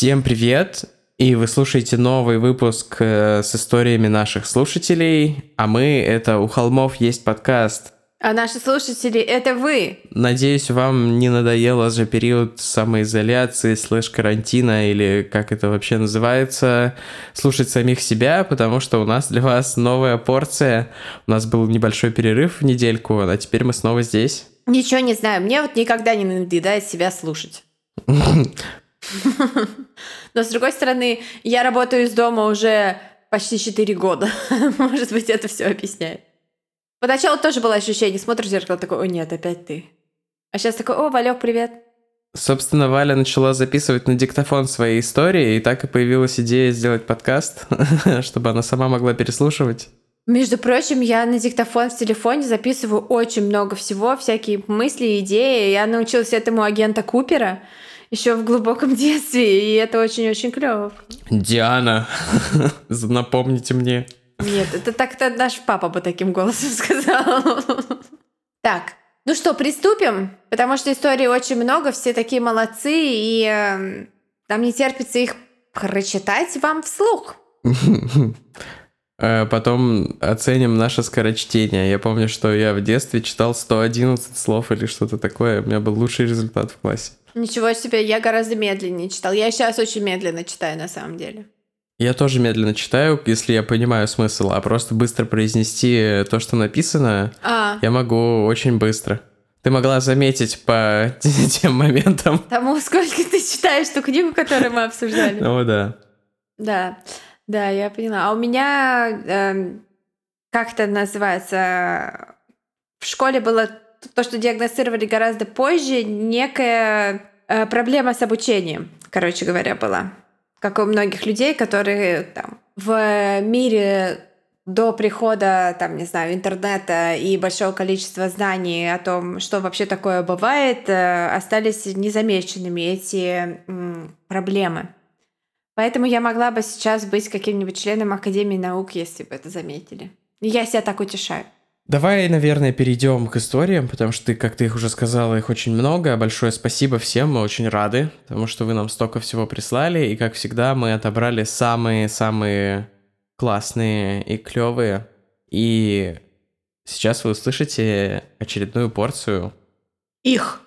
Всем привет! И вы слушаете новый выпуск э, с историями наших слушателей, а мы — это «У холмов есть подкаст». А наши слушатели — это вы. Надеюсь, вам не надоело за период самоизоляции, слэш-карантина, или как это вообще называется, слушать самих себя, потому что у нас для вас новая порция. У нас был небольшой перерыв в недельку, а теперь мы снова здесь. Ничего не знаю, мне вот никогда не надоедает себя слушать. Но с другой стороны, я работаю из дома уже почти 4 года. Может быть, это все объясняет. Поначалу тоже было ощущение, смотришь в зеркало, такой, о нет, опять ты. А сейчас такой, о, Валек, привет. Собственно, Валя начала записывать на диктофон свои истории, и так и появилась идея сделать подкаст, чтобы она сама могла переслушивать. Между прочим, я на диктофон в телефоне записываю очень много всего, всякие мысли, идеи. Я научилась этому агента Купера еще в глубоком детстве, и это очень-очень клево. Диана, напомните мне. Нет, это так-то наш папа бы таким голосом сказал. Так, ну что, приступим? Потому что историй очень много, все такие молодцы, и э, нам не терпится их прочитать вам вслух. Э, потом оценим наше скорочтение. Я помню, что я в детстве читал 111 слов или что-то такое. У меня был лучший результат в классе. Ничего себе, я гораздо медленнее читал. Я сейчас очень медленно читаю на самом деле. Я тоже медленно читаю, если я понимаю смысл, а просто быстро произнести то, что написано, а. я могу очень быстро. Ты могла заметить по тем моментам. Тому, сколько ты читаешь ту книгу, которую мы обсуждали. О, да. Да, да, я поняла. А у меня, э, как это называется, в школе было то, что диагностировали гораздо позже, некая э, проблема с обучением, короче говоря, была как у многих людей, которые там в мире до прихода, там, не знаю, интернета и большого количества знаний о том, что вообще такое бывает, э, остались незамеченными эти проблемы. Поэтому я могла бы сейчас быть каким-нибудь членом Академии наук, если бы это заметили. я себя так утешаю. Давай, наверное, перейдем к историям, потому что ты, как ты их уже сказала, их очень много. Большое спасибо всем, мы очень рады, потому что вы нам столько всего прислали, и, как всегда, мы отобрали самые-самые классные и клевые. И сейчас вы услышите очередную порцию. Их.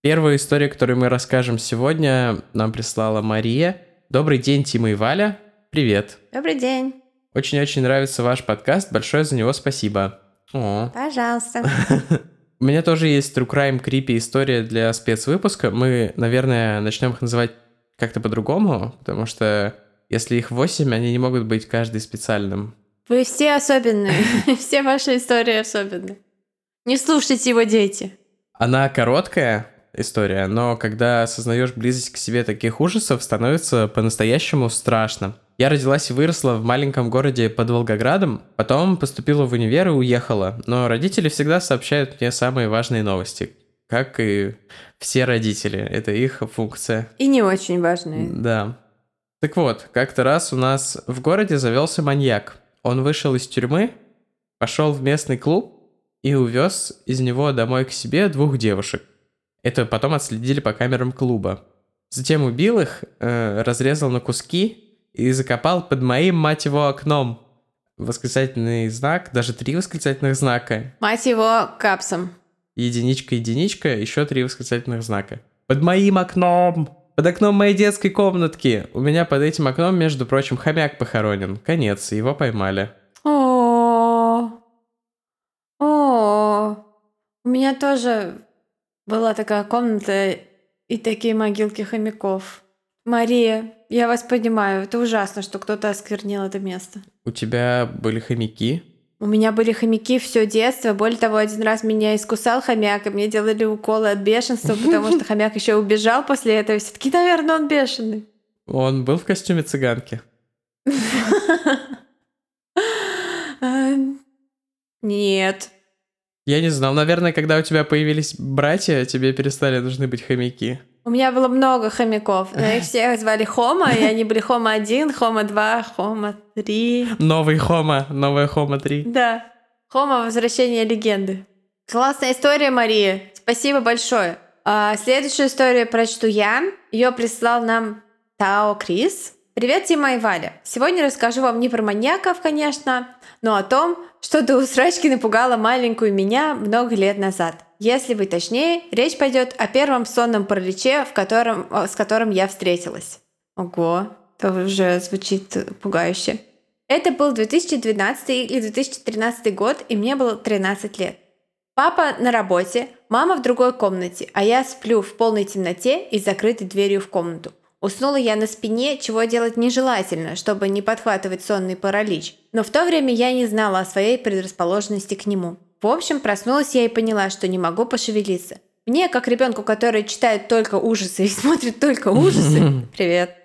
Первую историю, которую мы расскажем сегодня, нам прислала Мария. Добрый день, Тима и Валя. Привет. Добрый день. Очень-очень нравится ваш подкаст. Большое за него спасибо. О. Пожалуйста. У меня тоже есть True Crime Creepy история для спецвыпуска. Мы, наверное, начнем их называть как-то по-другому, потому что если их восемь, они не могут быть каждый специальным. Вы все особенные. все ваши истории особенные. Не слушайте его, дети. Она короткая, история, но когда осознаешь близость к себе таких ужасов, становится по-настоящему страшно. Я родилась и выросла в маленьком городе под Волгоградом, потом поступила в универ и уехала, но родители всегда сообщают мне самые важные новости, как и все родители, это их функция. И не очень важные. Да. Так вот, как-то раз у нас в городе завелся маньяк. Он вышел из тюрьмы, пошел в местный клуб и увез из него домой к себе двух девушек. Это потом отследили по камерам клуба. Затем убил их, э, разрезал на куски и закопал под моим, мать его, окном. Восклицательный знак, даже три восклицательных знака. Мать его, капсом. Единичка, единичка, еще три восклицательных знака. Под моим окном! Под окном моей детской комнатки. У меня под этим окном, между прочим, хомяк похоронен. Конец, его поймали. О, о, у меня тоже была такая комната и такие могилки хомяков. Мария, я вас понимаю, это ужасно, что кто-то осквернил это место. У тебя были хомяки? У меня были хомяки все детство. Более того, один раз меня искусал хомяк, и мне делали уколы от бешенства, потому что хомяк еще убежал после этого. Все-таки, наверное, он бешеный. Он был в костюме цыганки? Нет. Я не знал. Наверное, когда у тебя появились братья, тебе перестали нужны быть хомяки. У меня было много хомяков, но их всех звали Хома, и они были Хома 1, Хома 2, Хома 3. Новый Хома, новая Хома 3. Да. Хома Возвращение легенды. Классная история, Мария. Спасибо большое. А, следующую историю прочту я. Ее прислал нам Тао Крис. Привет, Тима и Валя. Сегодня расскажу вам не про маньяков, конечно, но о том, что до усрачки напугало маленькую меня много лет назад. Если быть точнее, речь пойдет о первом сонном параличе, в котором, с которым я встретилась. Ого, это уже звучит пугающе. Это был 2012 или 2013 год, и мне было 13 лет. Папа на работе, мама в другой комнате, а я сплю в полной темноте и закрытой дверью в комнату. Уснула я на спине, чего делать нежелательно, чтобы не подхватывать сонный паралич. Но в то время я не знала о своей предрасположенности к нему. В общем, проснулась я и поняла, что не могу пошевелиться. Мне, как ребенку, который читает только ужасы и смотрит только ужасы, привет,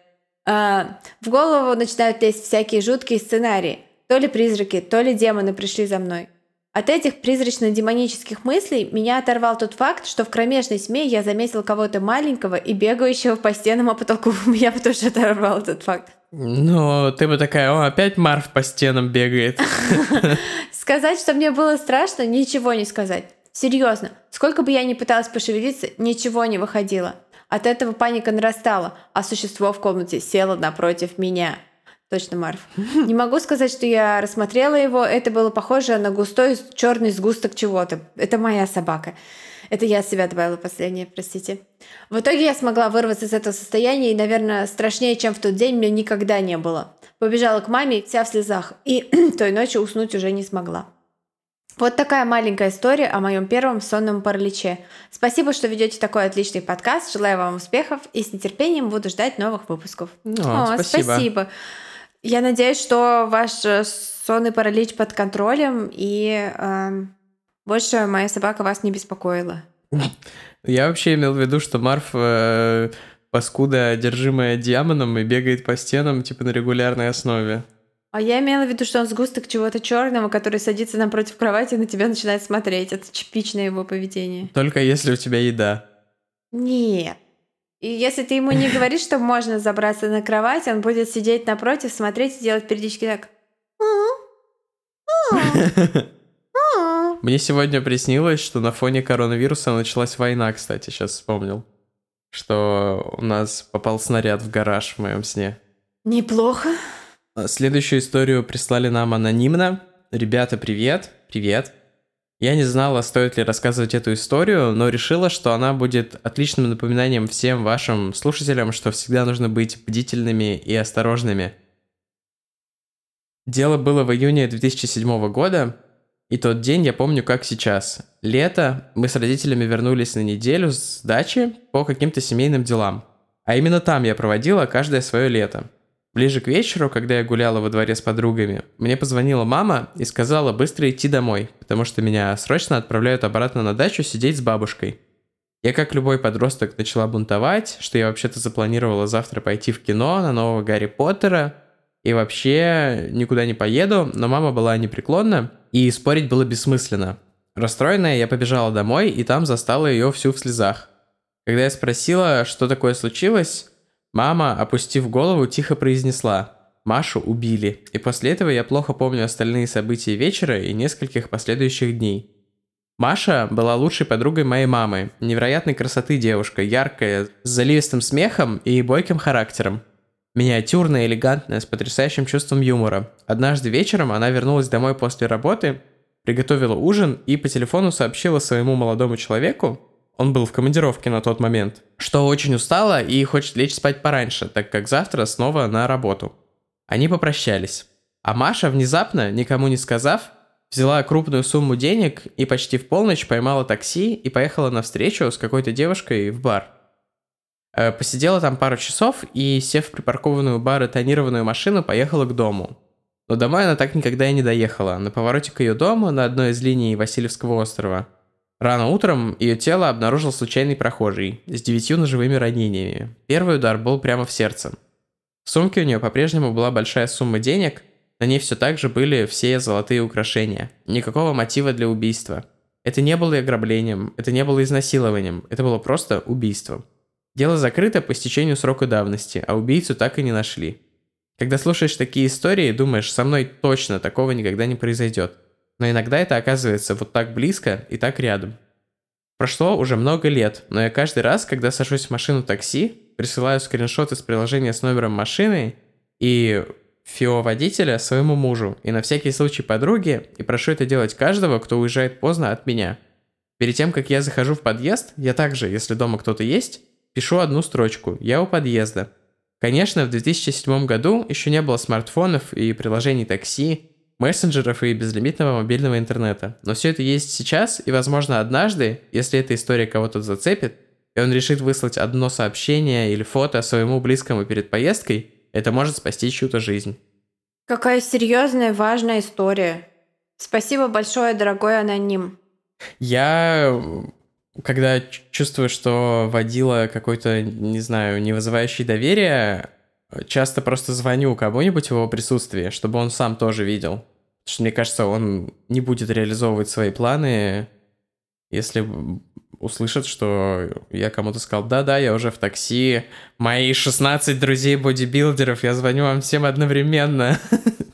а, в голову начинают лезть всякие жуткие сценарии. То ли призраки, то ли демоны пришли за мной. От этих призрачно-демонических мыслей меня оторвал тот факт, что в кромешной тьме я заметил кого-то маленького и бегающего по стенам и потолку. Меня бы тоже оторвал этот факт. Ну, ты бы такая, о, опять Марф по стенам бегает. Сказать, что мне было страшно, ничего не сказать. Серьезно, сколько бы я ни пыталась пошевелиться, ничего не выходило. От этого паника нарастала, а существо в комнате село напротив меня. Точно, Марф. Не могу сказать, что я рассмотрела его. Это было похоже на густой черный сгусток чего-то. Это моя собака. Это я себя добавила последнее, простите. В итоге я смогла вырваться из этого состояния, и, наверное, страшнее, чем в тот день, мне никогда не было. Побежала к маме, вся в слезах, и той ночью уснуть уже не смогла. Вот такая маленькая история о моем первом сонном параличе. Спасибо, что ведете такой отличный подкаст. Желаю вам успехов и с нетерпением буду ждать новых выпусков. О, О спасибо. спасибо. Я надеюсь, что ваш э, сонный паралич под контролем и э, больше моя собака вас не беспокоила. Я вообще имел в виду, что Марф э, паскуда, одержимая демоном, и бегает по стенам, типа, на регулярной основе. А я имела в виду, что он сгусток чего-то черного, который садится напротив кровати и на тебя начинает смотреть. Это типичное его поведение. Только если у тебя еда. Нет. И если ты ему не говоришь, что можно забраться на кровать, он будет сидеть напротив, смотреть и делать периодически так. Мне сегодня приснилось, что на фоне коронавируса началась война, кстати, сейчас вспомнил. Что у нас попал снаряд в гараж в моем сне. Неплохо. Следующую историю прислали нам анонимно. Ребята, привет. Привет. Я не знала, стоит ли рассказывать эту историю, но решила, что она будет отличным напоминанием всем вашим слушателям, что всегда нужно быть бдительными и осторожными. Дело было в июне 2007 года, и тот день я помню как сейчас. Лето, мы с родителями вернулись на неделю с дачи по каким-то семейным делам. А именно там я проводила каждое свое лето. Ближе к вечеру, когда я гуляла во дворе с подругами, мне позвонила мама и сказала быстро идти домой, потому что меня срочно отправляют обратно на дачу сидеть с бабушкой. Я, как любой подросток, начала бунтовать, что я вообще-то запланировала завтра пойти в кино на нового Гарри Поттера, и вообще никуда не поеду, но мама была непреклонна, и спорить было бессмысленно. Расстроенная, я побежала домой, и там застала ее всю в слезах. Когда я спросила, что такое случилось, Мама, опустив голову, тихо произнесла «Машу убили», и после этого я плохо помню остальные события вечера и нескольких последующих дней. Маша была лучшей подругой моей мамы, невероятной красоты девушка, яркая, с заливистым смехом и бойким характером. Миниатюрная, элегантная, с потрясающим чувством юмора. Однажды вечером она вернулась домой после работы, приготовила ужин и по телефону сообщила своему молодому человеку, он был в командировке на тот момент, что очень устала и хочет лечь спать пораньше, так как завтра снова на работу. Они попрощались. А Маша, внезапно, никому не сказав, взяла крупную сумму денег и почти в полночь поймала такси и поехала на встречу с какой-то девушкой в бар. Э, Посидела там пару часов и, сев в припаркованную у бара тонированную машину, поехала к дому. Но домой она так никогда и не доехала. На повороте к ее дому на одной из линий Васильевского острова Рано утром ее тело обнаружил случайный прохожий с девятью ножевыми ранениями. Первый удар был прямо в сердце. В сумке у нее по-прежнему была большая сумма денег, на ней все так же были все золотые украшения. Никакого мотива для убийства. Это не было ограблением, это не было изнасилованием, это было просто убийством. Дело закрыто по истечению срока давности, а убийцу так и не нашли. Когда слушаешь такие истории, думаешь, со мной точно такого никогда не произойдет – но иногда это оказывается вот так близко и так рядом. Прошло уже много лет, но я каждый раз, когда сажусь в машину такси, присылаю скриншот из приложения с номером машины и ФИО водителя своему мужу и на всякий случай подруге и прошу это делать каждого, кто уезжает поздно от меня. Перед тем, как я захожу в подъезд, я также, если дома кто-то есть, пишу одну строчку «Я у подъезда». Конечно, в 2007 году еще не было смартфонов и приложений такси, мессенджеров и безлимитного мобильного интернета. Но все это есть сейчас, и, возможно, однажды, если эта история кого-то зацепит, и он решит выслать одно сообщение или фото своему близкому перед поездкой, это может спасти чью-то жизнь. Какая серьезная, важная история. Спасибо большое, дорогой аноним. Я, когда чувствую, что водила какой-то, не знаю, не вызывающий доверия, часто просто звоню кому-нибудь в его присутствии, чтобы он сам тоже видел. Потому что мне кажется, он не будет реализовывать свои планы, если услышат, что я кому-то сказал, да-да, я уже в такси, мои 16 друзей бодибилдеров, я звоню вам всем одновременно.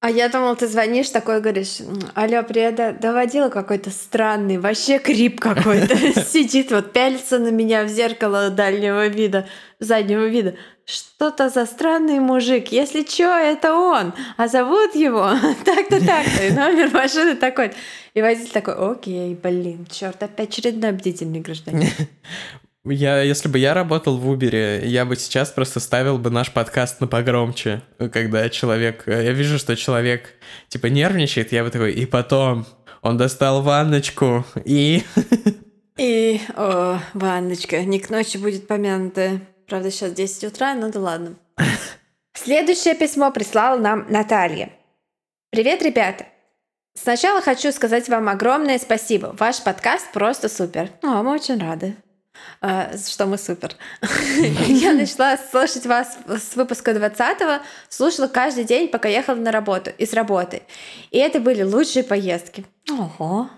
А я думал, ты звонишь такой, говоришь, алло, привет, доводила какой-то странный, вообще крип какой-то, сидит вот, пялится на меня в зеркало дальнего вида, заднего вида. Что-то за странный мужик, если чё, это он, а зовут его так-то так-то, и номер машины такой. И водитель такой, окей, блин, черт, опять очередной бдительный гражданин. Я, если бы я работал в Uber, я бы сейчас просто ставил бы наш подкаст на погромче, когда человек... Я вижу, что человек, типа, нервничает, я бы такой, и потом он достал ванночку, и... И, о, ванночка, не к ночи будет помянута. Правда, сейчас 10 утра, но да ладно. Следующее письмо прислала нам Наталья. Привет, ребята! Сначала хочу сказать вам огромное спасибо. Ваш подкаст просто супер. О, мы очень рады. А, что мы супер. Я начала слушать вас с выпуска 20-го, слушала каждый день, пока ехала на работу и с работы. И это были лучшие поездки. Ого.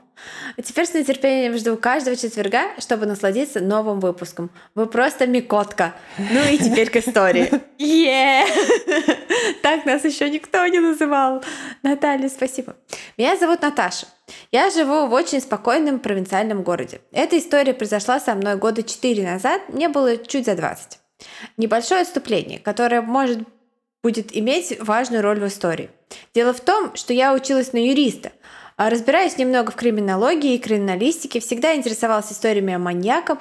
Теперь с нетерпением жду каждого четверга, чтобы насладиться новым выпуском. Вы просто микотка. Ну и теперь к истории. Yeah! Так нас еще никто не называл. Наталья, спасибо. Меня зовут Наташа. Я живу в очень спокойном провинциальном городе. Эта история произошла со мной года 4 назад, мне было чуть за 20. Небольшое отступление, которое может будет иметь важную роль в истории. Дело в том, что я училась на юриста, а разбираюсь немного в криминологии и криминалистике, всегда интересовалась историями о маньяках.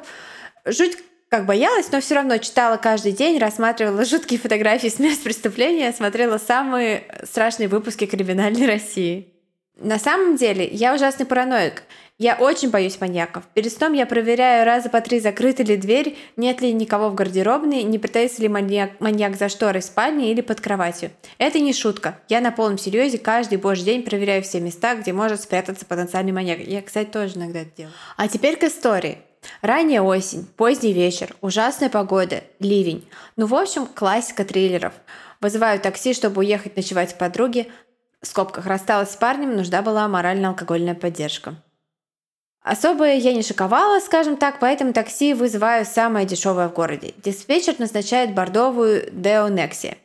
Жуть как боялась, но все равно читала каждый день, рассматривала жуткие фотографии с мест преступления, смотрела самые страшные выпуски криминальной России. На самом деле, я ужасный параноик. Я очень боюсь маньяков. Перед сном я проверяю раза по три, закрыта ли дверь, нет ли никого в гардеробной, не притаится ли маньяк, маньяк за шторой в спальне или под кроватью. Это не шутка. Я на полном серьезе каждый божий день проверяю все места, где может спрятаться потенциальный маньяк. Я, кстати, тоже иногда это делаю. А теперь к истории. Ранняя осень, поздний вечер, ужасная погода, ливень. Ну, в общем, классика триллеров. Вызываю такси, чтобы уехать ночевать к подруге. В скобках рассталась с парнем, нужна была морально-алкогольная поддержка. Особо я не шиковала, скажем так, поэтому такси вызываю самое дешевое в городе. Диспетчер назначает бордовую Nexia.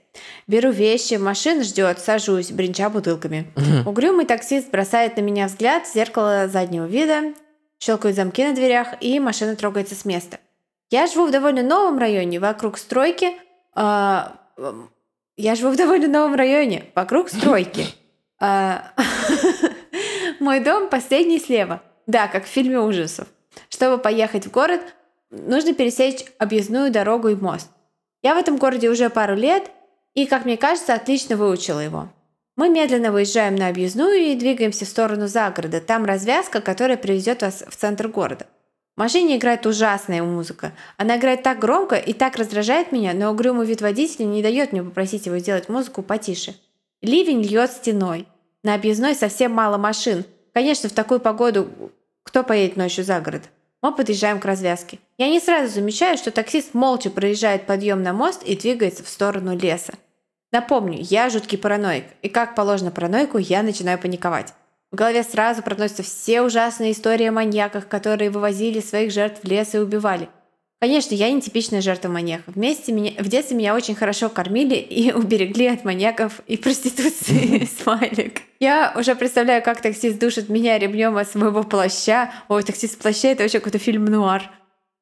Беру вещи, машина ждет, сажусь, бренча бутылками. Угу. Угрюмый таксист бросает на меня взгляд в зеркало заднего вида, щелкают замки на дверях, и машина трогается с места. Я живу в довольно новом районе, вокруг стройки. Э, я живу в довольно новом районе, вокруг стройки. А, мой дом последний слева. Да, как в фильме ужасов. Чтобы поехать в город, нужно пересечь объездную дорогу и мост. Я в этом городе уже пару лет и, как мне кажется, отлично выучила его. Мы медленно выезжаем на объездную и двигаемся в сторону загорода. Там развязка, которая привезет вас в центр города. В машине играет ужасная музыка. Она играет так громко и так раздражает меня, но угрюмый вид водителя не дает мне попросить его сделать музыку потише. Ливень льет стеной. На объездной совсем мало машин, Конечно, в такую погоду кто поедет ночью за город? Мы подъезжаем к развязке. Я не сразу замечаю, что таксист молча проезжает подъем на мост и двигается в сторону леса. Напомню, я жуткий параноик, и как положено параноику, я начинаю паниковать. В голове сразу проносятся все ужасные истории о маньяках, которые вывозили своих жертв в лес и убивали. Конечно, я не типичная жертва маньяка. Вместе меня, в детстве меня очень хорошо кормили и уберегли от маньяков и проституции. Смайлик. Я уже представляю, как таксист душит меня ремнем от своего плаща. Ой, таксист в плаще — это вообще какой-то фильм нуар.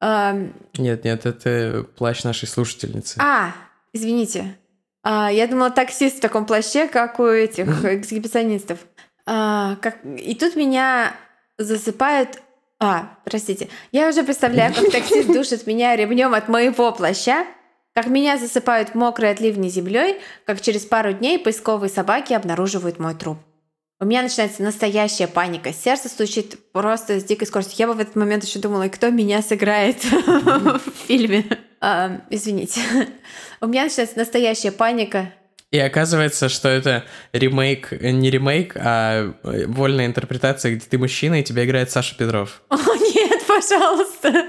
Нет, нет, это плащ нашей слушательницы. А, извините. А, я думала, таксист в таком плаще, как у этих эксгибиционистов. А, как... И тут меня засыпают а, простите. Я уже представляю, как таксист душит меня ремнем от моего плаща, как меня засыпают мокрой от ливни землей, как через пару дней поисковые собаки обнаруживают мой труп. У меня начинается настоящая паника. Сердце стучит просто с дикой скоростью. Я бы в этот момент еще думала, кто меня сыграет в фильме. А, извините. У меня начинается настоящая паника. И оказывается, что это ремейк, не ремейк, а вольная интерпретация, где ты мужчина, и тебя играет Саша Петров. О, нет, пожалуйста.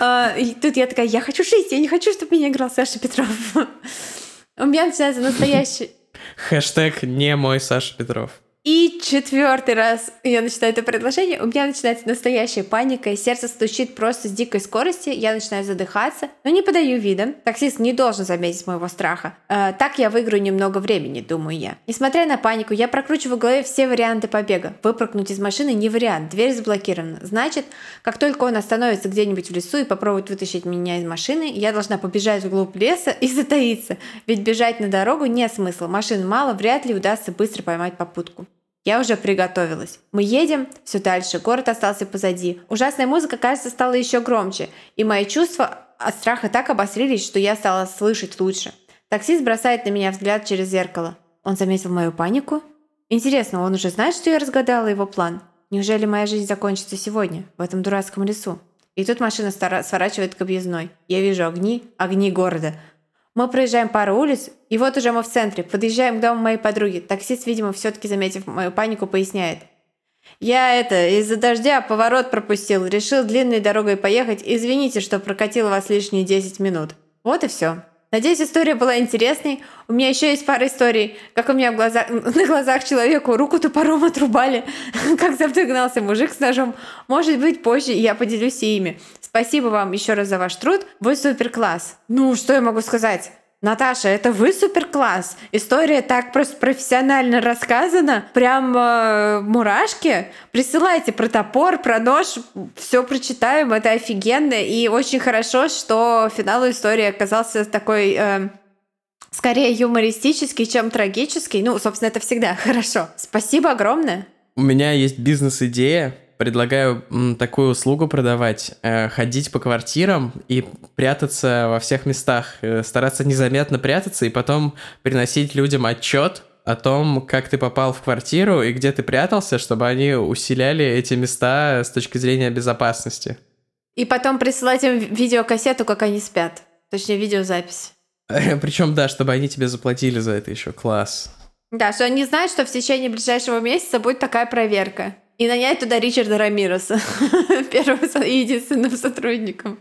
А, и тут я такая, я хочу жить, я не хочу, чтобы меня играл Саша Петров. У меня начинается настоящий... Хэштег не мой Саша Петров. И четвертый раз я начинаю это предложение, у меня начинается настоящая паника, и сердце стучит просто с дикой скорости, я начинаю задыхаться, но не подаю вида. Таксист не должен заметить моего страха. Э, так я выиграю немного времени, думаю я. Несмотря на панику, я прокручиваю в голове все варианты побега. Выпрыгнуть из машины не вариант, дверь заблокирована. Значит, как только он остановится где-нибудь в лесу и попробует вытащить меня из машины, я должна побежать вглубь леса и затаиться. Ведь бежать на дорогу нет смысла, машин мало, вряд ли удастся быстро поймать попутку. Я уже приготовилась. Мы едем все дальше, город остался позади. Ужасная музыка, кажется, стала еще громче, и мои чувства от страха так обострились, что я стала слышать лучше. Таксист бросает на меня взгляд через зеркало. Он заметил мою панику? Интересно, он уже знает, что я разгадала его план? Неужели моя жизнь закончится сегодня, в этом дурацком лесу? И тут машина сворачивает к объездной. Я вижу огни, огни города. Мы проезжаем пару улиц, и вот уже мы в центре. Подъезжаем к дому моей подруги. Таксист, видимо, все-таки заметив мою панику, поясняет. Я это, из-за дождя поворот пропустил, решил длинной дорогой поехать. Извините, что прокатил вас лишние 10 минут. Вот и все. Надеюсь, история была интересной. У меня еще есть пара историй, как у меня в глазах, на глазах человеку руку топором отрубали, как завдогнался мужик с ножом. Может быть, позже я поделюсь ими. Спасибо вам еще раз за ваш труд. Вы супер класс. Ну, что я могу сказать? Наташа, это вы супер класс. История так просто профессионально рассказана. Прям э, мурашки. Присылайте про топор, про нож. Все прочитаем. Это офигенно. И очень хорошо, что финал истории оказался такой... Э, скорее юмористический, чем трагический. Ну, собственно, это всегда хорошо. Спасибо огромное. У меня есть бизнес-идея предлагаю такую услугу продавать. Э, ходить по квартирам и прятаться во всех местах. Э, стараться незаметно прятаться и потом приносить людям отчет о том, как ты попал в квартиру и где ты прятался, чтобы они усиляли эти места с точки зрения безопасности. И потом присылать им видеокассету, как они спят. Точнее, видеозапись. Причем, да, чтобы они тебе заплатили за это еще. Класс. Да, что они знают, что в течение ближайшего месяца будет такая проверка. И нанять туда Ричарда Рамироса, первым и единственным сотрудником.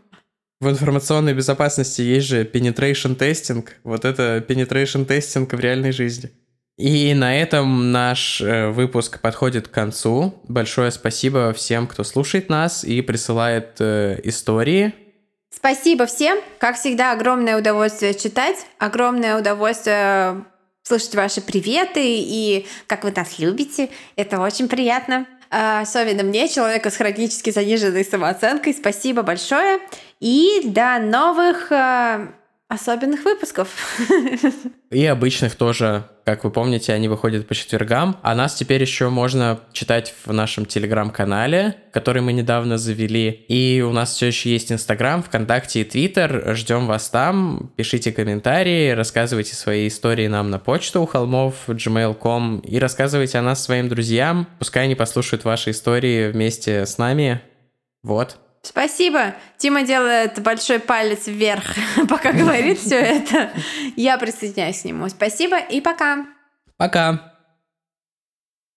В информационной безопасности есть же penetration testing. Вот это penetration testing в реальной жизни. И на этом наш э, выпуск подходит к концу. Большое спасибо всем, кто слушает нас и присылает э, истории. Спасибо всем. Как всегда, огромное удовольствие читать, огромное удовольствие слушать ваши приветы и как вы нас любите. Это очень приятно. А, особенно мне, человеку с хронически заниженной самооценкой. Спасибо большое. И до новых а, особенных выпусков. И обычных тоже, как вы помните, они выходят по четвергам. А нас теперь еще можно читать в нашем телеграм-канале, который мы недавно завели. И у нас все еще есть Инстаграм, ВКонтакте и Твиттер. Ждем вас там. Пишите комментарии, рассказывайте свои истории нам на почту у холмов gmail.com и рассказывайте о нас своим друзьям. Пускай они послушают ваши истории вместе с нами. Вот. Спасибо. Тима делает большой палец вверх, пока говорит все это. Я присоединяюсь к нему. Спасибо и пока. Пока.